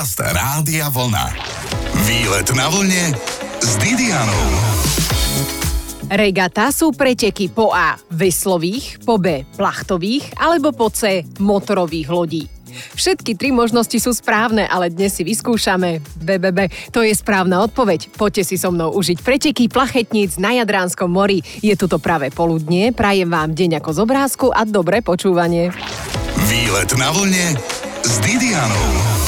Podcast Rádia Vlna. Výlet na vlne s Didianou. Regata sú preteky po A. Veslových, po B. Plachtových alebo po C. Motorových lodí. Všetky tri možnosti sú správne, ale dnes si vyskúšame BBB. To je správna odpoveď. Poďte si so mnou užiť preteky plachetníc na Jadránskom mori. Je tu to práve poludnie, prajem vám deň ako z obrázku a dobré počúvanie. Výlet na vlne s Didianou.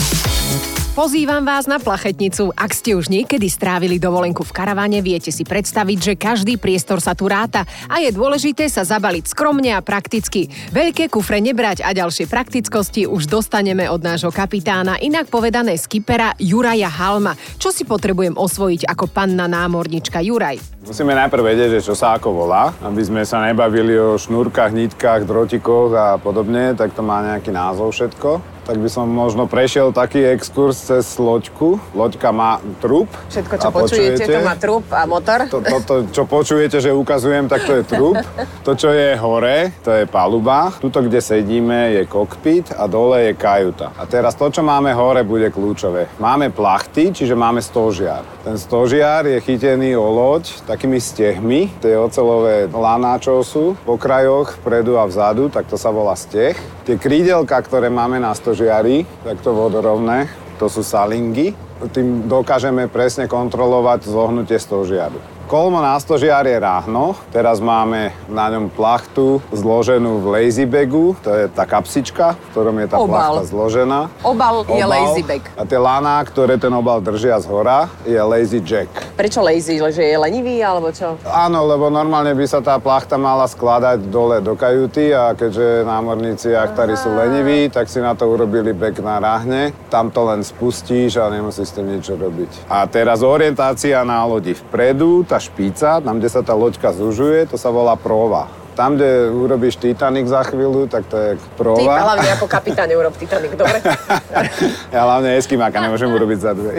Pozývam vás na plachetnicu. Ak ste už niekedy strávili dovolenku v karavane, viete si predstaviť, že každý priestor sa tu ráta a je dôležité sa zabaliť skromne a prakticky. Veľké kufre nebrať a ďalšie praktickosti už dostaneme od nášho kapitána, inak povedané skipera Juraja Halma. Čo si potrebujem osvojiť ako panna námornička Juraj? Musíme najprv vedieť, že čo sa ako volá, aby sme sa nebavili o šnúrkach, nitkách, drotikoch a podobne, tak to má nejaký názov všetko tak by som možno prešiel taký exkurs cez loďku. Loďka má trup. Všetko, čo počujete, počujete, to má trup a motor. To, to, to, čo počujete, že ukazujem, tak to je trup. To, čo je hore, to je paluba. Tuto, kde sedíme, je kokpit a dole je kajuta. A teraz to, čo máme hore, bude kľúčové. Máme plachty, čiže máme stožiar. Ten stožiar je chytený o loď takými stehmi. Tie ocelové laná, čo sú po krajoch, vpredu a vzadu, tak to sa volá steh. Tie krídelka, ktoré máme na stožiar, stožiari, takto vodorovné, to sú salingy. Tým dokážeme presne kontrolovať zohnutie stožiaru. Kolmo na stožiar je ráhno. Teraz máme na ňom plachtu zloženú v lazy bagu. To je tá kapsička, v ktorom je tá obal. plachta zložená. Obal, obal je lazy bag. A tie laná, ktoré ten obal držia z hora, je lazy jack. Prečo lazy? Že je lenivý alebo čo? Áno, lebo normálne by sa tá plachta mala skladať dole do kajuty a keďže námorníci a aktári sú leniví, tak si na to urobili bag na ráhne. Tam to len spustíš a nemusíš s tým niečo robiť. A teraz orientácia na lodi vpredu, tá špica, tam, kde sa tá loďka zužuje, to sa volá prova. Tam, kde urobíš Titanic za chvíľu, tak to je prova. Ty hlavne ako kapitán urob Titanic, dobre? ja hlavne eskimáka nemôžem urobiť zadu.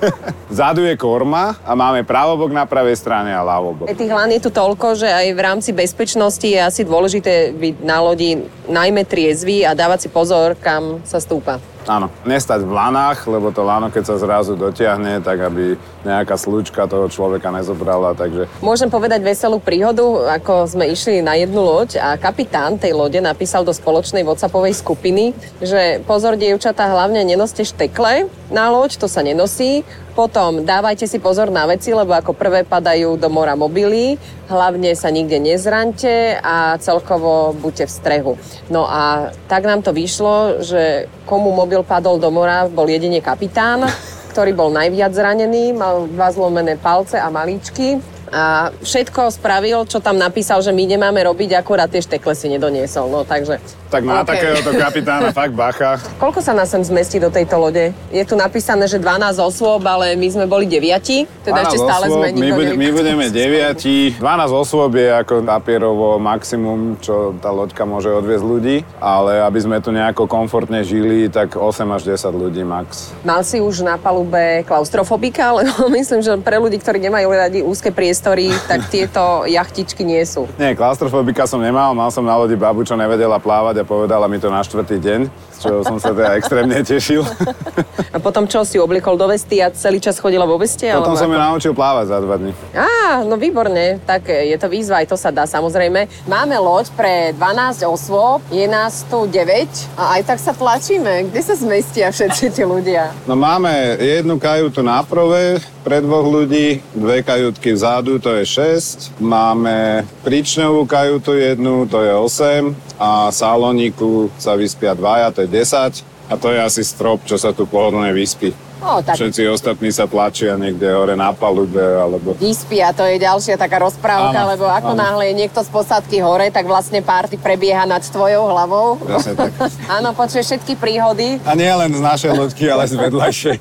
Vzadu je korma a máme pravobok na pravej strane a ľavobok. Tých hlan je tu toľko, že aj v rámci bezpečnosti je asi dôležité byť na lodi najmä triezvy a dávať si pozor, kam sa stúpa. Áno, nestať v lanách, lebo to lano, keď sa zrazu dotiahne, tak aby nejaká slučka toho človeka nezobrala, takže... Môžem povedať veselú príhodu, ako sme išli na jednu loď a kapitán tej lode napísal do spoločnej WhatsAppovej skupiny, že pozor, dievčatá, hlavne nenoste štekle na loď, to sa nenosí, potom dávajte si pozor na veci, lebo ako prvé padajú do mora mobily, hlavne sa nikde nezraňte a celkovo buďte v strehu. No a tak nám to vyšlo, že komu mobil padol do mora, bol jedine kapitán, ktorý bol najviac zranený, mal dva zlomené palce a malíčky a všetko spravil, čo tam napísal, že my nemáme robiť, akurát tie štekle si nedoniesol. No, takže, tak na okay. takéhoto kapitána fakt bacha. Koľko sa nás sem zmestí do tejto lode? Je tu napísané, že 12 osôb, ale my sme boli 9, teda ešte stále osôb, sme my, bude, my budeme 9. 12 osôb je ako papierovo maximum, čo tá loďka môže odviezť ľudí, ale aby sme tu nejako komfortne žili, tak 8 až 10 ľudí max. Mal si už na palube klaustrofobika, lebo myslím, že pre ľudí, ktorí nemajú radi úzke priestor, priestory, tak tieto jachtičky nie sú. Nie, klaustrofobika som nemal, mal som na lodi babu, čo nevedela plávať a povedala mi to na štvrtý deň, z čoho som sa teda extrémne tešil. A potom čo, si oblikol do vesty a celý čas chodila vo veste? Potom som ju naučil plávať za dva dní. Á, no výborne, tak je to výzva, aj to sa dá samozrejme. Máme loď pre 12 osôb, je nás tu 9 a aj tak sa tlačíme. Kde sa zmestia všetci tí ľudia? No máme jednu kajutu na prove, pre dvoch ľudí, dve kajutky vzadu, to je 6, máme príčňovú kajutu jednu, to je 8 a saloniku sa vyspia dvaja, to je 10 a to je asi strop, čo sa tu pohodlne vyspí. O, tak... Všetci ostatní sa tlačia niekde hore na palube, alebo... Vyspia, to je ďalšia taká rozprávka, áno, lebo ako áno. náhle je niekto z posádky hore, tak vlastne párty prebieha nad tvojou hlavou. Jasne tak. áno, počuje všetky príhody. A nie len z našej loďky, ale z vedľajšej.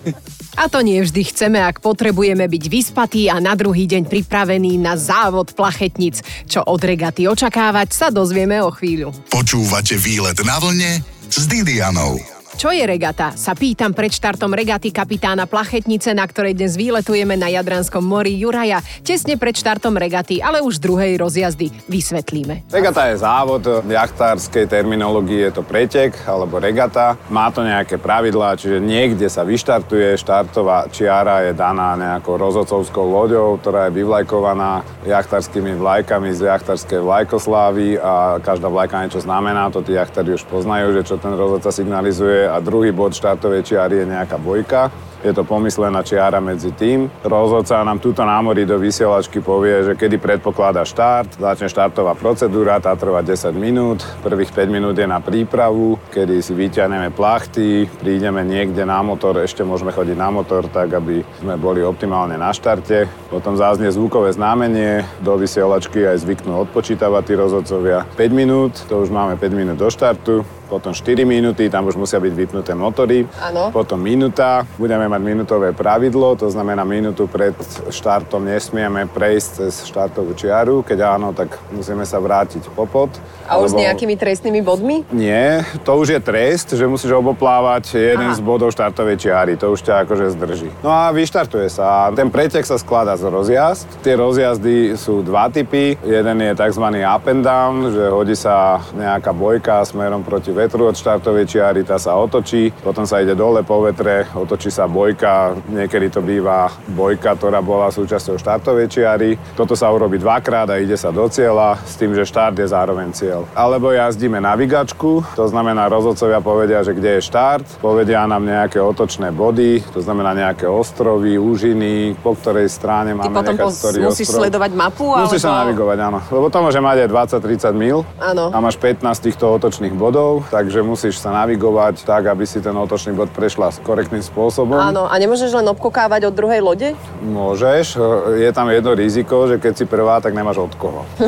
A to nie vždy chceme, ak potrebujeme byť vyspatí a na druhý deň pripravení na závod plachetnic. Čo od regaty očakávať, sa dozvieme o chvíľu. Počúvate výlet na vlne s Didianou. Čo je regata? Sa pýtam pred štartom regaty kapitána Plachetnice, na ktorej dnes výletujeme na Jadranskom mori Juraja. Tesne pred štartom regaty, ale už druhej rozjazdy. Vysvetlíme. Regata je závod, v jachtárskej terminológii je to pretek alebo regata. Má to nejaké pravidlá, čiže niekde sa vyštartuje, štartová čiara je daná nejakou rozhodcovskou loďou, ktorá je vyvlajkovaná jachtárskymi vlajkami z jachtárskej vlajkoslávy a každá vlajka niečo znamená, to tí jachtári už poznajú, že čo ten rozhodca signalizuje a druhý bod štartovej čiary je nejaká bojka. Je to pomyslená čiara medzi tým. Rozhodca nám túto námori do vysielačky povie, že kedy predpokladá štart, začne štartová procedúra, tá trvá 10 minút, prvých 5 minút je na prípravu, kedy si vyťahneme plachty, prídeme niekde na motor, ešte môžeme chodiť na motor, tak aby sme boli optimálne na štarte. Potom záznie zvukové znamenie, do vysielačky aj zvyknú odpočítavať tí rozhodcovia. 5 minút, to už máme 5 minút do štartu, potom 4 minúty, tam už musia byť vypnuté motory. Áno. Potom minúta, budeme mať minútové pravidlo, to znamená minútu pred štartom nesmieme prejsť cez štartovú čiaru, keď áno, tak musíme sa vrátiť popod. A už s nejakými trestnými bodmi? Nie, to už je trest, že musíš oboplávať jeden Aha. z bodov štartovej čiary, to už ťa akože zdrží. No a vyštartuje sa. Ten pretek sa skladá z rozjazd. Tie rozjazdy sú dva typy. Jeden je tzv. up and down, že hodí sa nejaká bojka smerom proti vetru od štartovej čiary, tá sa otočí, potom sa ide dole po vetre, otočí sa bojka, niekedy to býva bojka, ktorá bola súčasťou štartovej čiary. Toto sa urobí dvakrát a ide sa do cieľa, s tým, že štart je zároveň cieľ. Alebo jazdíme navigačku, to znamená rozhodcovia povedia, že kde je štart, povedia nám nejaké otočné body, to znamená nejaké ostrovy, úžiny, po ktorej strane Ty máme potom nechať ktorý musíš ostrov. sledovať mapu? Musíš sa alebo... navigovať, áno. Lebo to môže mať aj 20-30 mil. Áno. A máš 15 týchto otočných bodov, takže musíš sa navigovať tak, aby si ten otočný bod prešla korektným spôsobom. Áno, a nemôžeš len obkokávať od druhej lode? Môžeš. Je tam jedno riziko, že keď si prvá, tak nemáš od koho.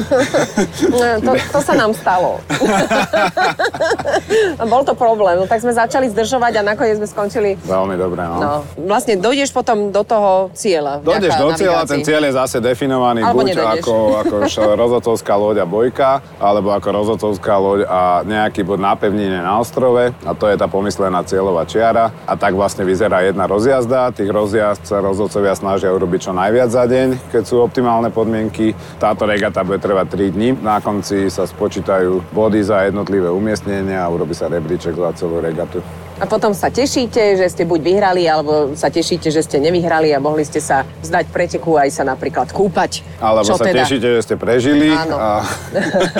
To, to sa nám stalo. bol to problém. No, tak sme začali zdržovať a nakoniec sme skončili... Veľmi dobré, no. No, vlastne dojdeš potom do toho cieľa. Dojdeš do cieľa, navigácii. ten cieľ je zase definovaný Alebo buď nedojdeš. ako, ako rozhodcovská loď a bojka, alebo ako rozhodcovská loď a nejaký bod na pevnine na ostrove a to je tá pomyslená cieľová čiara a tak vlastne vyzerá jedna rozjazda. Tých rozjazd sa rozhodcovia snažia urobiť čo najviac za deň, keď sú optimálne podmienky. Táto regata bude trvať 3 dní. Na konci sa spočítajú body za jednotlivé umiestnenia a urobí sa rebríček za celú regatu. A potom sa tešíte, že ste buď vyhrali, alebo sa tešíte, že ste nevyhrali a mohli ste sa vzdať preteku aj sa napríklad kúpať. Alebo Čo sa teda? tešíte, že ste prežili. Áno. A...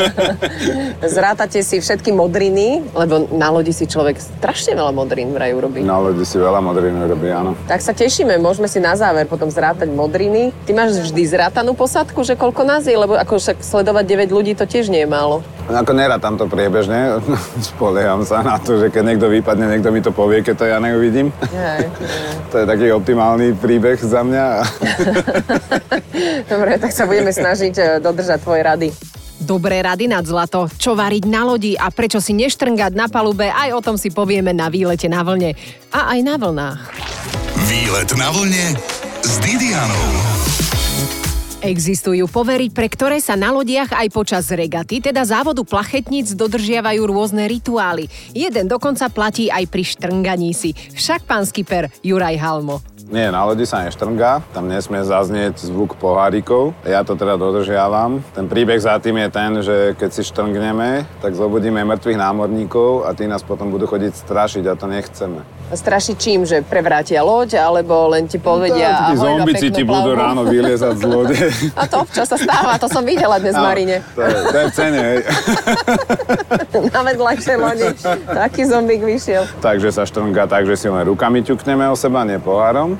Zrátate si všetky modriny, lebo na lodi si človek strašne veľa modrín vraj urobí. Na lodi si veľa modriny robí, áno. Tak sa tešíme, môžeme si na záver potom zrátať modriny. Ty máš vždy zrátanú posadku, že koľko nás je, lebo ako však sledovať 9 ľudí to tiež nie je málo. Ako nerátam to priebežne, spolieham sa na to, že keď niekto vypadne, niekto mi to povie, keď to ja neuvidím. Hej, To je taký optimálny príbeh za mňa. Dobre, tak sa budeme snažiť e, dodržať tvoje rady. Dobré rady nad zlato, čo variť na lodi a prečo si neštrngať na palube, aj o tom si povieme na výlete na vlne. A aj na vlnách. Výlet na vlne s Didianou. Existujú povery, pre ktoré sa na lodiach aj počas regaty, teda závodu plachetníc, dodržiavajú rôzne rituály. Jeden dokonca platí aj pri štrnganí si. Však pán skipper Juraj Halmo. Nie, na lodi sa neštrngá, tam nesmie zaznieť zvuk pohárikov. Ja to teda dodržiavam. Ten príbeh za tým je ten, že keď si štrngneme, tak zobudíme mŕtvych námorníkov a tí nás potom budú chodiť strašiť a to nechceme. Strašiť čím, že prevrátia loď, alebo len ti povedia Takí ahoj, iba zombici ti budú ráno vyliezať z lode. A to občas sa stáva, to som videla dnes v Marine. To je, to je v cene, hej. Na vedľajšej lodi. Taký zombík vyšiel. Takže sa štrnga tak, že si len rukami ťukneme o seba, nie pohárom.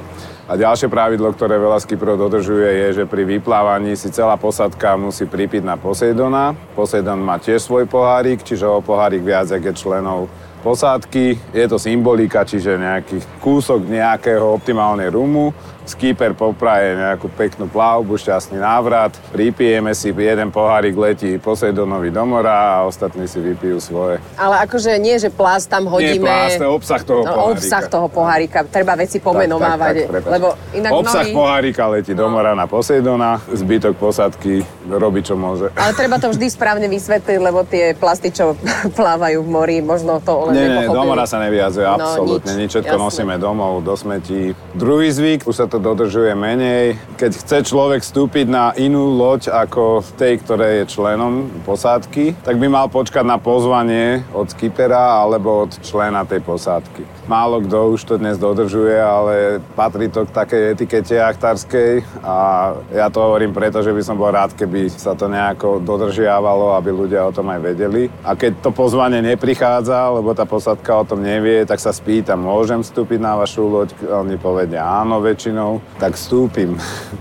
A ďalšie pravidlo, ktoré veľa skiprov dodržuje, je, že pri vyplávaní si celá posadka musí pripiť na Poseidona. Poseidon má tiež svoj pohárik, čiže o pohárik viac, je členov posádky. Je to symbolika, čiže nejaký kúsok nejakého optimálnej rumu. Skíper popraje nejakú peknú plavbu, šťastný návrat. Pripijeme si, jeden pohárik letí Poseidonovi do mora a ostatní si vypijú svoje. Ale akože nie, že plás tam hodíme... Nie plás, to je obsah toho No, pohárika. obsah toho pohárika. Treba veci pomenovávať. Tak, tak, tak, lebo inak Obsah mnohí... pohárika letí do mora na Poseidona, zbytok posadky robí, čo môže. Ale treba to vždy správne vysvetliť, lebo tie plasty, čo plávajú v mori, možno to len Nie, nie, do mora sa nevyjazuje, No, absolútne. nič, nič, všetko jasné. nosíme domov, do smetí. Druhý zvyk, už sa to dodržuje menej. Keď chce človek vstúpiť na inú loď ako tej, ktorej je členom posádky, tak by mal počkať na pozvanie od skipera alebo od člena tej posádky. Málo kto už to dnes dodržuje, ale patrí to k takej etikete jachtarskej a ja to hovorím preto, že by som bol rád, keby sa to nejako dodržiavalo, aby ľudia o tom aj vedeli. A keď to pozvanie neprichádza, lebo tá posádka o tom nevie, tak sa spýtam, môžem vstúpiť na vašu loď? Oni povedia áno väčšinou, tak vstúpim.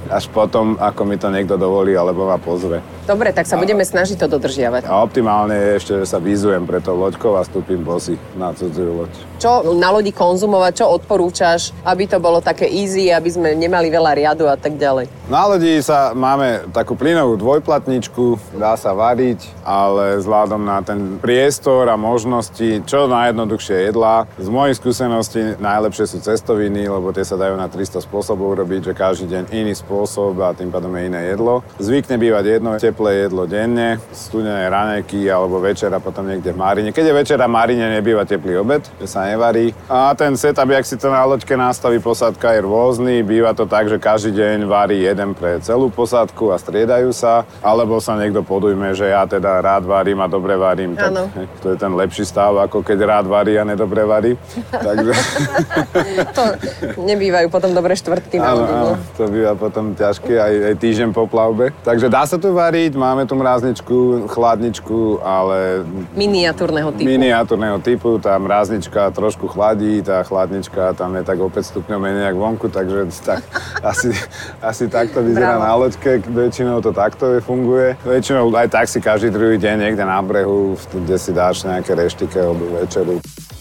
Až potom, ako mi to niekto dovolí alebo ma pozve. Dobre, tak sa budeme snažiť to dodržiavať. A optimálne je ešte, že sa vyzujem pre to loďkou a vstúpim bosy na cudziu loď. Čo na lodi konzumovať, čo odporúčaš, aby to bolo také easy, aby sme nemali veľa riadu a tak ďalej. Na lodi sa máme takú plynovú dvojplatničku, dá sa variť, ale vzhľadom na ten priestor a možnosti, čo najjednoduchšie jedlá. Z mojich skúseností najlepšie sú cestoviny, lebo tie sa dajú na 300 spôsobov robiť, že každý deň iný spôsob a tým pádom je iné jedlo. Zvykne bývať jedno teplé jedlo denne, studené raňajky alebo večera potom niekde v Marine. Keď je večera v Marine, nebýva teplý obed, že sa nevarí. A ten setup, jak si to na loďke nastaví posádka, je rôzny. Býva to tak, že každý deň varí jeden pre celú posádku a striedajú sa. Alebo sa niekto podujme, že ja teda rád varím a dobre varím. Tak Áno. to je ten lepší stav, ako keď rád varí a nedobre varí. Takže... To nebývajú potom dobré štvrtky na Áno, no. áno, to býva potom ťažké aj, aj týždeň po plavbe. Takže dá sa tu variť, máme tu mrázničku, chladničku, ale Miniatúrneho typu. miniatúrneho typu, tá mráznička trošku chladí, tá chladnička tam je tak o 5 stupňov menej ako vonku, takže tak, asi, asi takto vyzerá Bravo. na loďke, väčšinou to takto funguje. Väčšinou aj tak si každý druhý deň niekde na brehu, kde si dáš nejaké reštike alebo večeru.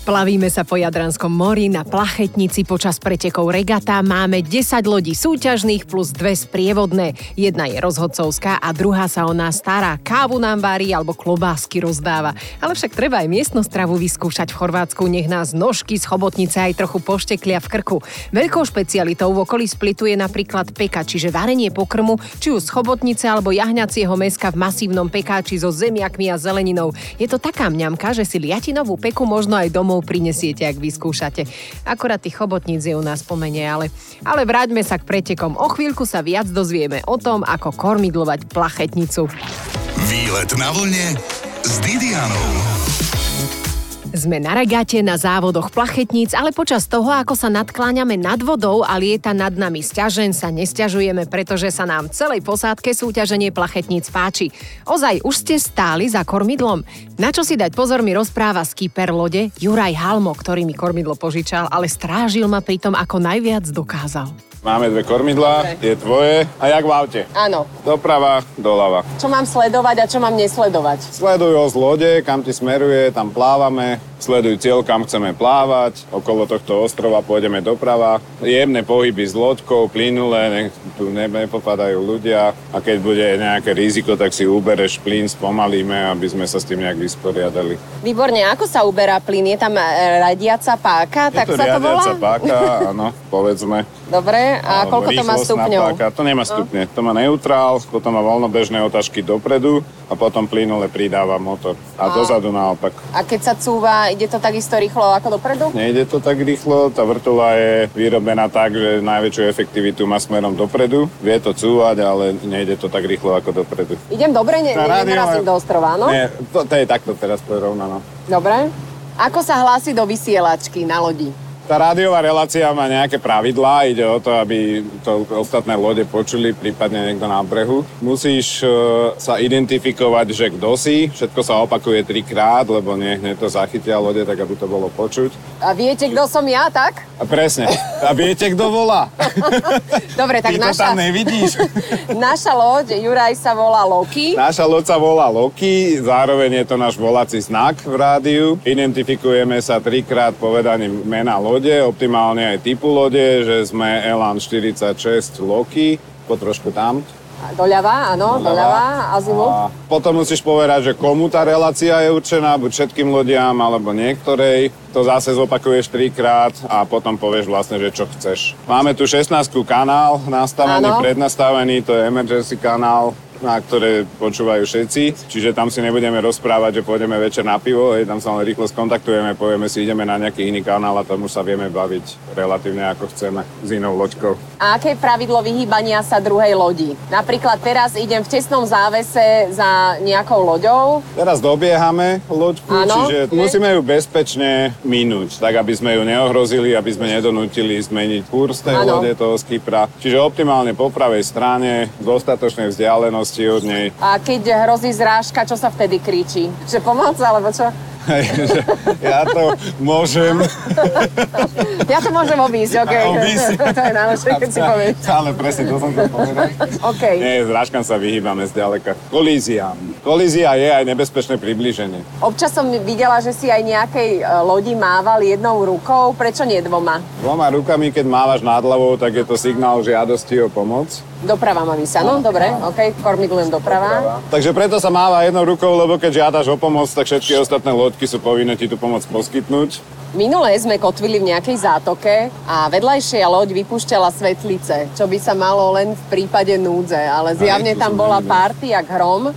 Plavíme sa po Jadranskom mori na plachetnici počas pretekov regata. Máme 10 lodí súťažných plus dve sprievodné. Jedna je rozhodcovská a druhá sa o nás stará. Kávu nám varí alebo klobásky rozdáva. Ale však treba aj miestnu stravu vyskúšať v Chorvátsku. Nech nás nožky z chobotnice aj trochu pošteklia v krku. Veľkou špecialitou v okolí Splitu je napríklad peka, čiže varenie pokrmu, či už z chobotnice alebo jahňacieho meska v masívnom pekáči so zemiakmi a zeleninou. Je to taká mňamka, že si liatinovú peku možno aj domov prinesiete, ak vyskúšate. Akorát tých chobotníc je u nás pomene, ale, ale vráťme sa k pretekom. O chvíľku sa viac dozvieme o tom, ako kormidlovať plachetnicu. Výlet na vlne s Didianou. Sme na regate na závodoch plachetníc, ale počas toho, ako sa nadkláňame nad vodou a lieta nad nami sťažen, sa nesťažujeme, pretože sa nám celej posádke súťaženie plachetníc páči. Ozaj, už ste stáli za kormidlom? Na čo si dať pozor mi rozpráva skýper lode Juraj Halmo, ktorý mi kormidlo požičal, ale strážil ma pritom ako najviac dokázal. Máme dve kormidlá, je tvoje a jak v aute. Áno. Doprava, doľava. Čo mám sledovať a čo mám nesledovať? Sleduj ho z lode, kam ti smeruje, tam plávame. Sleduj cieľ, kam chceme plávať. Okolo tohto ostrova pôjdeme doprava. Jemné pohyby s loďkou, plynulé, nech tu ne- nepopadajú ľudia. A keď bude nejaké riziko, tak si ubereš plyn, spomalíme, aby sme sa s tým nejak vysporiadali. Výborne, ako sa uberá plyn? Je tam e, radiaca páka, tak Je to sa to volá? páka, áno, povedzme. Dobre, a koľko to má stupňov? Páka. To nemá stupne. To má neutrál, potom má voľnobežné otáčky dopredu a potom plynule pridáva motor. A, dozadu naopak. A keď sa cúva, ide to takisto rýchlo ako dopredu? Nejde to tak rýchlo, tá vrtula je vyrobená tak, že najväčšiu efektivitu má smerom dopredu. Vie to cúvať, ale nejde to tak rýchlo ako dopredu. Idem dobre, ne, Tá ne, rádio- nenarazím do ostrova, no? Nie, to, to je takto teraz porovnané. Dobre. Ako sa hlási do vysielačky na lodi? Tá rádiová relácia má nejaké pravidlá, ide o to, aby to ostatné lode počuli, prípadne niekto na brehu. Musíš e, sa identifikovať, že kto si, všetko sa opakuje trikrát, lebo nie hneď to zachytia lode, tak aby to bolo počuť. A viete, kto som ja, tak? A presne. A viete, kto volá? Dobre, tak Ty to naša, tam nevidíš. naša loď, Juraj sa volá Loki. Naša loď sa volá Loki, zároveň je to náš volací znak v rádiu. Identifikujeme sa trikrát povedaním mena lode, optimálne aj typu lode, že sme Elan 46 Loki, po trošku tam. Doľava, áno, doľava, azimut. A potom musíš povedať, že komu tá relácia je určená, buď všetkým lodiam, alebo niektorej. To zase zopakuješ trikrát a potom povieš vlastne, že čo chceš. Máme tu 16 kanál nastavený, Áno. prednastavený, to je emergency kanál. Na ktoré počúvajú všetci, čiže tam si nebudeme rozprávať, že pôjdeme večer na pivo, hej, tam sa len rýchlo skontaktujeme, povieme si, ideme na nejaký iný kanál a tomu sa vieme baviť relatívne ako chceme s inou loďkou. A aké je pravidlo vyhýbania sa druhej lodi? Napríklad teraz idem v tesnom závese za nejakou loďou. Teraz dobiehame loďku, Áno. čiže musíme ju bezpečne minúť, tak aby sme ju neohrozili, aby sme nedonútili zmeniť kurz tej Áno. lode toho skipra. Čiže optimálne po pravej strane, v dostatočnej vzdialenosti od nej. A keď hrozí zrážka, čo sa vtedy kričí? Že pomoc, alebo čo? Ja to môžem. Ja to môžem obísť, OK. Obísť. to je najlepšie, keď si povieš. Ale presne, to som to povedal. OK. Nie, zrážkam sa vyhýbame zďaleka. Kolíziám. Kolízia je aj nebezpečné priblíženie. Občas som videla, že si aj nejakej e, lodi mával jednou rukou. Prečo nie dvoma? Dvoma rukami, keď mávaš nad hlavou, tak je to signál žiadosti o pomoc. Doprava má sa, no dobre, OK, kormidlem doprava. Takže preto sa máva jednou rukou, lebo keď žiadaš o pomoc, tak všetky ostatné loďky sú povinné ti tú pomoc poskytnúť. Minulé sme kotvili v nejakej zátoke a vedľajšia loď vypúšťala svetlice, čo by sa malo len v prípade núdze, ale zjavne tu tam bola party jak hrom.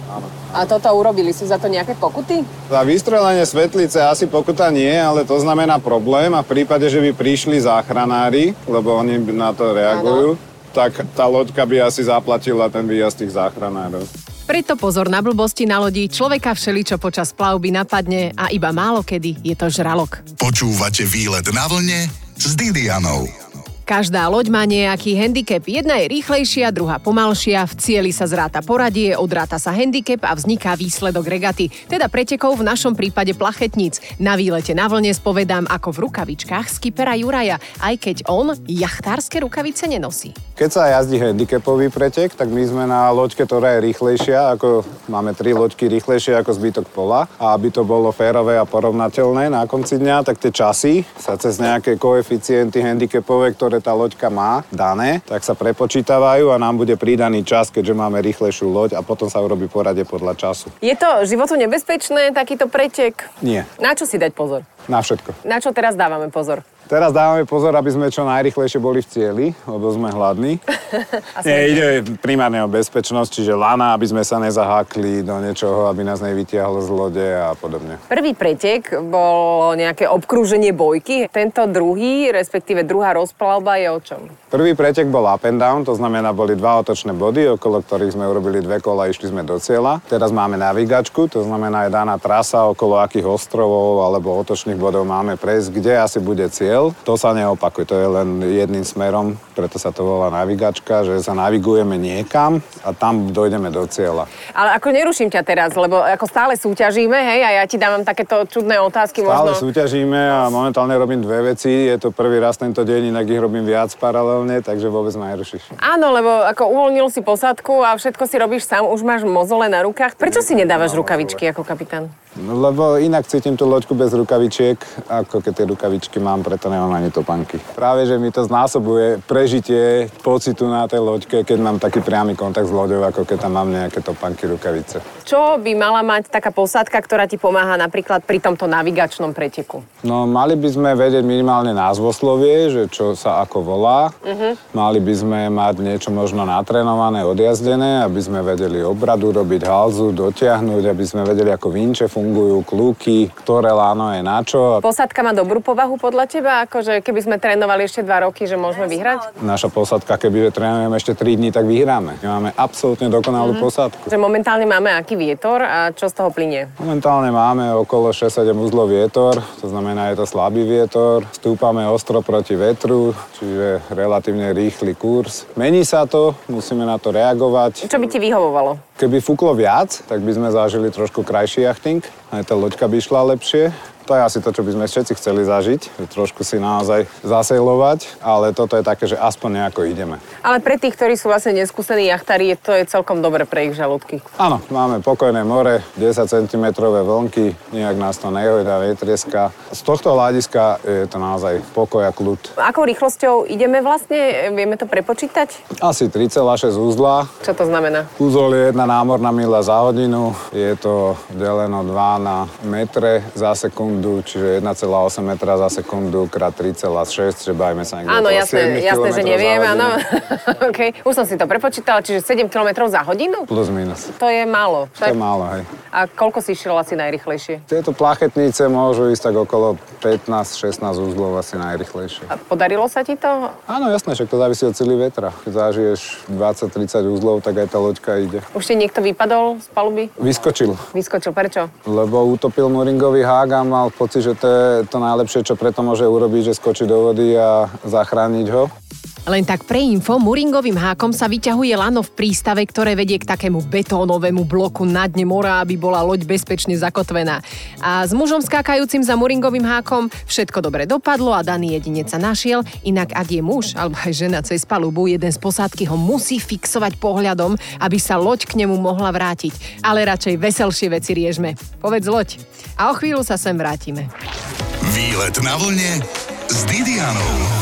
A toto urobili. Sú za to nejaké pokuty? Za vystrelenie svetlice asi pokuta nie, ale to znamená problém a v prípade, že by prišli záchranári, lebo oni na to reagujú, tak tá loďka by asi zaplatila ten výjazd tých záchranárov. Preto pozor na blbosti na lodi, človeka všeličo počas plavby napadne a iba málo kedy je to žralok. Počúvate výlet na vlne s Didianou. Každá loď má nejaký handicap. Jedna je rýchlejšia, druhá pomalšia. V cieli sa zráta poradie, odráta sa handicap a vzniká výsledok regaty. Teda pretekov v našom prípade plachetníc. Na výlete na vlne spovedám ako v rukavičkách skipera Juraja, aj keď on jachtárske rukavice nenosí. Keď sa jazdí handicapový pretek, tak my sme na loďke, ktorá je rýchlejšia, ako máme tri loďky rýchlejšie ako zbytok pola. A aby to bolo férové a porovnateľné na konci dňa, tak tie časy sa cez nejaké koeficienty handicapové, ktoré tá loďka má dané, tak sa prepočítavajú a nám bude pridaný čas, keďže máme rýchlejšiu loď a potom sa urobí poradie podľa času. Je to životu nebezpečné, takýto pretek? Nie, Na čo si dať pozor? na všetko. Na čo teraz dávame pozor? Teraz dávame pozor, aby sme čo najrychlejšie boli v cieli, lebo sme hladní. Nie, ide primárne o bezpečnosť, čiže lana, aby sme sa nezahákli do niečoho, aby nás nevytiahlo z lode a podobne. Prvý pretek bolo nejaké obkrúženie bojky. Tento druhý, respektíve druhá rozplavba je o čom? Prvý pretek bol up and down, to znamená, boli dva otočné body, okolo ktorých sme urobili dve kola a išli sme do cieľa. Teraz máme navigačku, to znamená, je daná trasa, okolo akých ostrovov alebo otočných bodov máme prejsť, kde asi bude cieľ. To sa neopakuje, to je len jedným smerom, preto sa to volá navigačka, že sa navigujeme niekam a tam dojdeme do cieľa. Ale ako neruším ťa teraz, lebo ako stále súťažíme, hej, a ja ti dávam takéto čudné otázky. Stále možno... súťažíme a momentálne robím dve veci. Je to prvý raz tento deň, inak ich robím viac paralelne, takže vôbec ma nerušíš. Áno, lebo ako uvoľnil si posadku a všetko si robíš sám, už máš mozole na rukách. Prečo si nedávaš rukavičky ako kapitán? No, lebo inak cítim tú loďku bez rukavičiek, ako keď tie rukavičky mám, preto nemám ani topánky. Práve, že mi to znásobuje prežitie pocitu na tej loďke, keď mám taký priamy kontakt s loďou, ako keď tam mám nejaké topánky, rukavice. Čo by mala mať taká posádka, ktorá ti pomáha napríklad pri tomto navigačnom preteku? No, mali by sme vedieť minimálne názvoslovie, že čo sa ako volá. Mali by sme mať niečo možno natrénované, odjazdené, aby sme vedeli obradu robiť, halzu, dotiahnuť, aby sme vedeli, ako vinče fungujú, kľúky, ktoré láno je na čo. Posádka má dobrú povahu podľa teba? Akože keby sme trénovali ešte dva roky, že môžeme vyhrať? Naša posádka, keby trénujeme ešte 3 dní, tak vyhráme. My máme absolútne dokonalú posádku. Že momentálne máme aký vietor a čo z toho plinie? Momentálne máme okolo 6-7 uzlov vietor, to znamená, je to slabý vietor. Stúpame ostro proti vetru, čiže relatívne rýchly kurz. Mení sa to, musíme na to reagovať. Čo by ti vyhovovalo? Keby fúklo viac, tak by sme zažili trošku krajší jachting, aj tá loďka by išla lepšie. To je asi to, čo by sme všetci chceli zažiť, trošku si naozaj zasejlovať, ale toto je také, že aspoň nejako ideme. Ale pre tých, ktorí sú vlastne neskúsení jachtári, to je celkom dobre pre ich žalúdky. Áno, máme pokojné more, 10 cm vlnky, nejak nás to nehojdá, netrieska. Z tohto hľadiska je to naozaj pokoj a kľud. Akou rýchlosťou ideme vlastne? Vieme to prepočítať? Asi 3,6 uzla. Čo to znamená? Úzol je jedna námorná mila za hodinu, je to deleno 2 na metre za sekundu, sekundu, čiže 1,8 metra za sekundu krát 3,6, že bavíme sa niekde Áno, jasné, 7 jasné, že neviem, áno. OK, už som si to prepočítala, čiže 7 km za hodinu? Plus minus. To je málo. To je málo, hej. A koľko si išiel asi najrychlejšie? Tieto plachetnice môžu ísť tak okolo 15-16 úzlov asi najrychlejšie. A podarilo sa ti to? Áno, jasné, však to závisí od cíly vetra. Keď zažiješ 20-30 úzlov, tak aj tá loďka ide. Už ti niekto vypadol z paluby? Vyskočil, Vyskočil, prečo? lebo utopil Moringový hák a mal pocit, že to je to najlepšie, čo preto môže urobiť, že skočí do vody a zachrániť ho. Len tak pre info, muringovým hákom sa vyťahuje lano v prístave, ktoré vedie k takému betónovému bloku na dne mora, aby bola loď bezpečne zakotvená. A s mužom skákajúcim za muringovým hákom všetko dobre dopadlo a daný jedinec sa našiel, inak ak je muž alebo aj žena cez palubu, jeden z posádky ho musí fixovať pohľadom, aby sa loď k nemu mohla vrátiť. Ale radšej veselšie veci riežme. Povedz loď. A o chvíľu sa sem vrátime. Výlet na vlne s Didianou.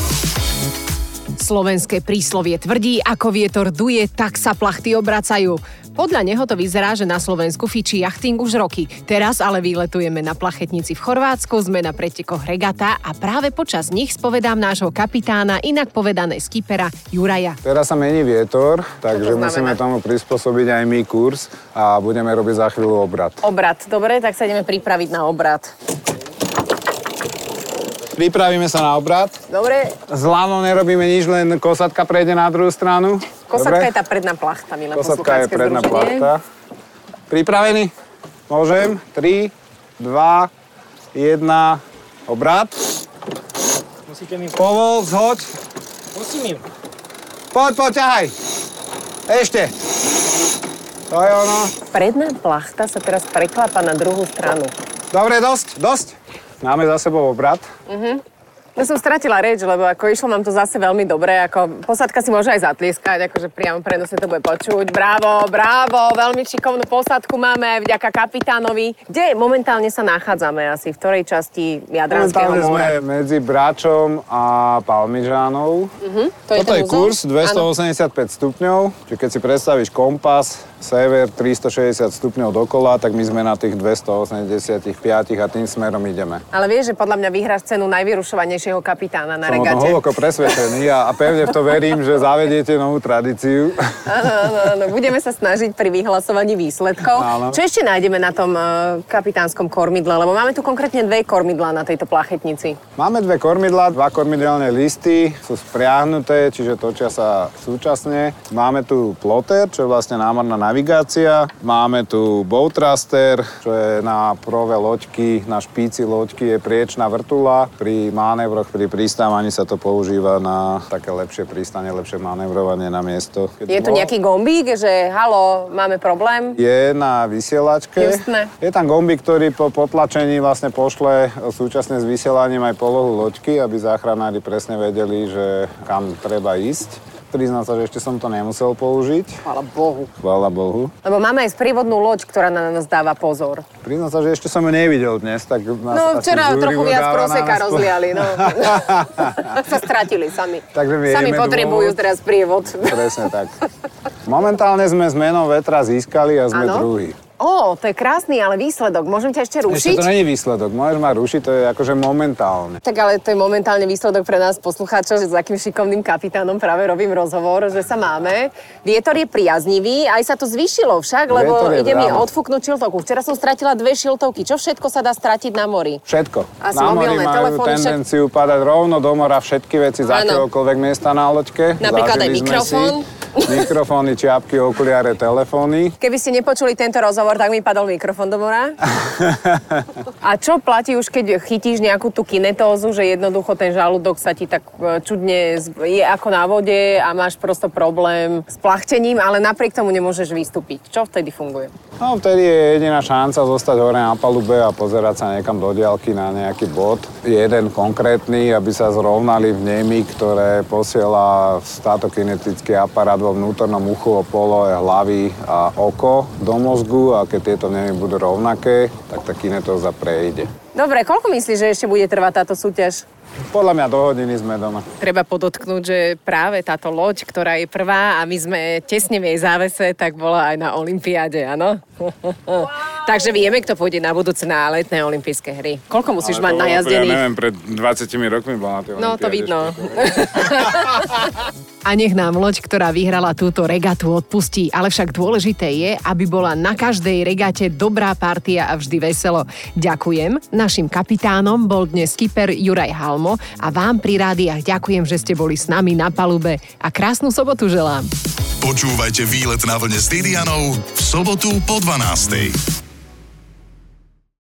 Slovenské príslovie tvrdí, ako vietor duje, tak sa plachty obracajú. Podľa neho to vyzerá, že na Slovensku fičí jachting už roky. Teraz ale vyletujeme na plachetnici v Chorvátsku, sme na pretekoch regata a práve počas nich spovedám nášho kapitána, inak povedané skipera Juraja. Teraz sa mení vietor, takže znamená? musíme tomu prispôsobiť aj my kurz a budeme robiť za chvíľu obrad. Obrad. Dobre, tak sa ideme pripraviť na obrad. Pripravíme sa na obrad. Dobre, S lanom nerobíme nič, len kosatka prejde na druhú stranu. kosatka Dobre? je tá predná plachta, milé Kosatka je predná združenie. plachta. Pripravení? Môžem? 3, 2, 1, obrad. Musíte mi... Povol, zhoď. Musím im. Poď, poď, ťahaj. Ešte. To je ono. Predná plachta sa teraz preklapa na druhú stranu. Dobre, dosť, dosť. Máme za sebou obrad. Ja som stratila reč, lebo ako išlo nám to zase veľmi dobre, ako posádka si môže aj zatlieskať, akože priamo v prenose to bude počuť. Bravo, bravo, veľmi šikovnú posádku máme vďaka kapitánovi. Kde momentálne sa nachádzame asi, v ktorej časti Jadranského Momentálne sme mora? medzi Bračom a Palmižánou. To je Toto je kurz Áno. 285 stupňov, čiže keď si predstavíš kompas, sever 360 stupňov dokola, tak my sme na tých 285 a tým smerom ideme. Ale vieš, že podľa mňa vyhráš cenu najvyrušovanejšieho kapitána na Som regate. hlboko presvedčený a, a pevne v to verím, že zavediete novú tradíciu. Áno, áno, áno. Budeme sa snažiť pri vyhlasovaní výsledkov. Áno. Čo ešte nájdeme na tom eh, kapitánskom kormidle? Lebo máme tu konkrétne dve kormidlá na tejto plachetnici. Máme dve kormidlá, dva kormidelné listy, sú spriahnuté, čiže točia sa súčasne. Máme tu ploter, čo je vlastne námorná navigácia. Máme tu bowtraster, čo je na prove loďky, na špici loďky je priečná vrtula. Pri manévroch, pri pristávaní sa to používa na také lepšie pristanie, lepšie manévrovanie na miesto. Keď Je tu bol- nejaký gombík, že halo, máme problém? je na vysielačke. Justné. Je tam gombík, ktorý po potlačení vlastne pošle súčasne s vysielaním aj polohu loďky, aby záchranári presne vedeli, že kam treba ísť. Priznám sa, že ešte som to nemusel použiť. Chvala Bohu. Chvála Bohu. Lebo máme aj sprievodnú loď, ktorá na nás dáva pozor. Priznám sa, že ešte som ju nevidel dnes, tak nás No včera trochu viac proseka nás rozliali, no. sa stratili sami. Takže vieme Sami potrebujú dôvod. teraz prievod. Presne tak. Momentálne sme s menou vetra získali a sme druhý. Ó, to je krásny, ale výsledok. Môžem ťa ešte rušiť? Ešte to není výsledok. Môžeš ma rušiť, to je akože momentálne. Tak ale to je momentálne výsledok pre nás poslucháčov, že s akým šikovným kapitánom práve robím rozhovor, že sa máme. Vietor je priaznivý, aj sa to zvýšilo však, lebo Vietor ide mi odfúknuť šiltovku. Včera som stratila dve šiltovky. Čo všetko sa dá stratiť na mori? Všetko. Asi na mori majú telefóny, tendenciu padať rovno do mora všetky veci z akéhokoľvek miesta na loďke. Napríklad aj Zažili sme mikrofón. Si. Mikrofóny, čiapky, okuliare, telefóny. Keby ste nepočuli tento rozhovor, tak mi padol mikrofón do mora. A čo platí už, keď chytíš nejakú tú kinetózu, že jednoducho ten žalúdok sa ti tak e, čudne je ako na vode a máš prosto problém s plachtením, ale napriek tomu nemôžeš vystúpiť. Čo vtedy funguje? No, vtedy je jediná šanca zostať hore na palube a pozerať sa niekam do diaľky na nejaký bod. Jeden konkrétny, aby sa zrovnali vnemy, ktoré posiela statokinetický aparát vo vnútornom uchu o polohe hlavy a oko do mozgu a keď tieto vnemy budú rovnaké, tak tá kinetóza prejde. Dobre, koľko myslíš, že ešte bude trvať táto súťaž? Podľa mňa do hodiny sme doma. Treba podotknúť, že práve táto loď, ktorá je prvá a my sme tesne v jej závese, tak bola aj na Olympiáde, áno? Takže vieme, kto pôjde na budúce na letné olympijské hry. Koľko musíš mať Ale bolo, Ja najazdených? neviem, pred 20 rokmi bol na tej No, to vidno. A nech nám loď, ktorá vyhrala túto regatu, odpustí. Ale však dôležité je, aby bola na každej regate dobrá partia a vždy veselo. Ďakujem. Našim kapitánom bol dnes skipper Juraj Halmo a vám pri rádiách ďakujem, že ste boli s nami na palube a krásnu sobotu želám. Počúvajte výlet na vlne s Didianou v sobotu po 12.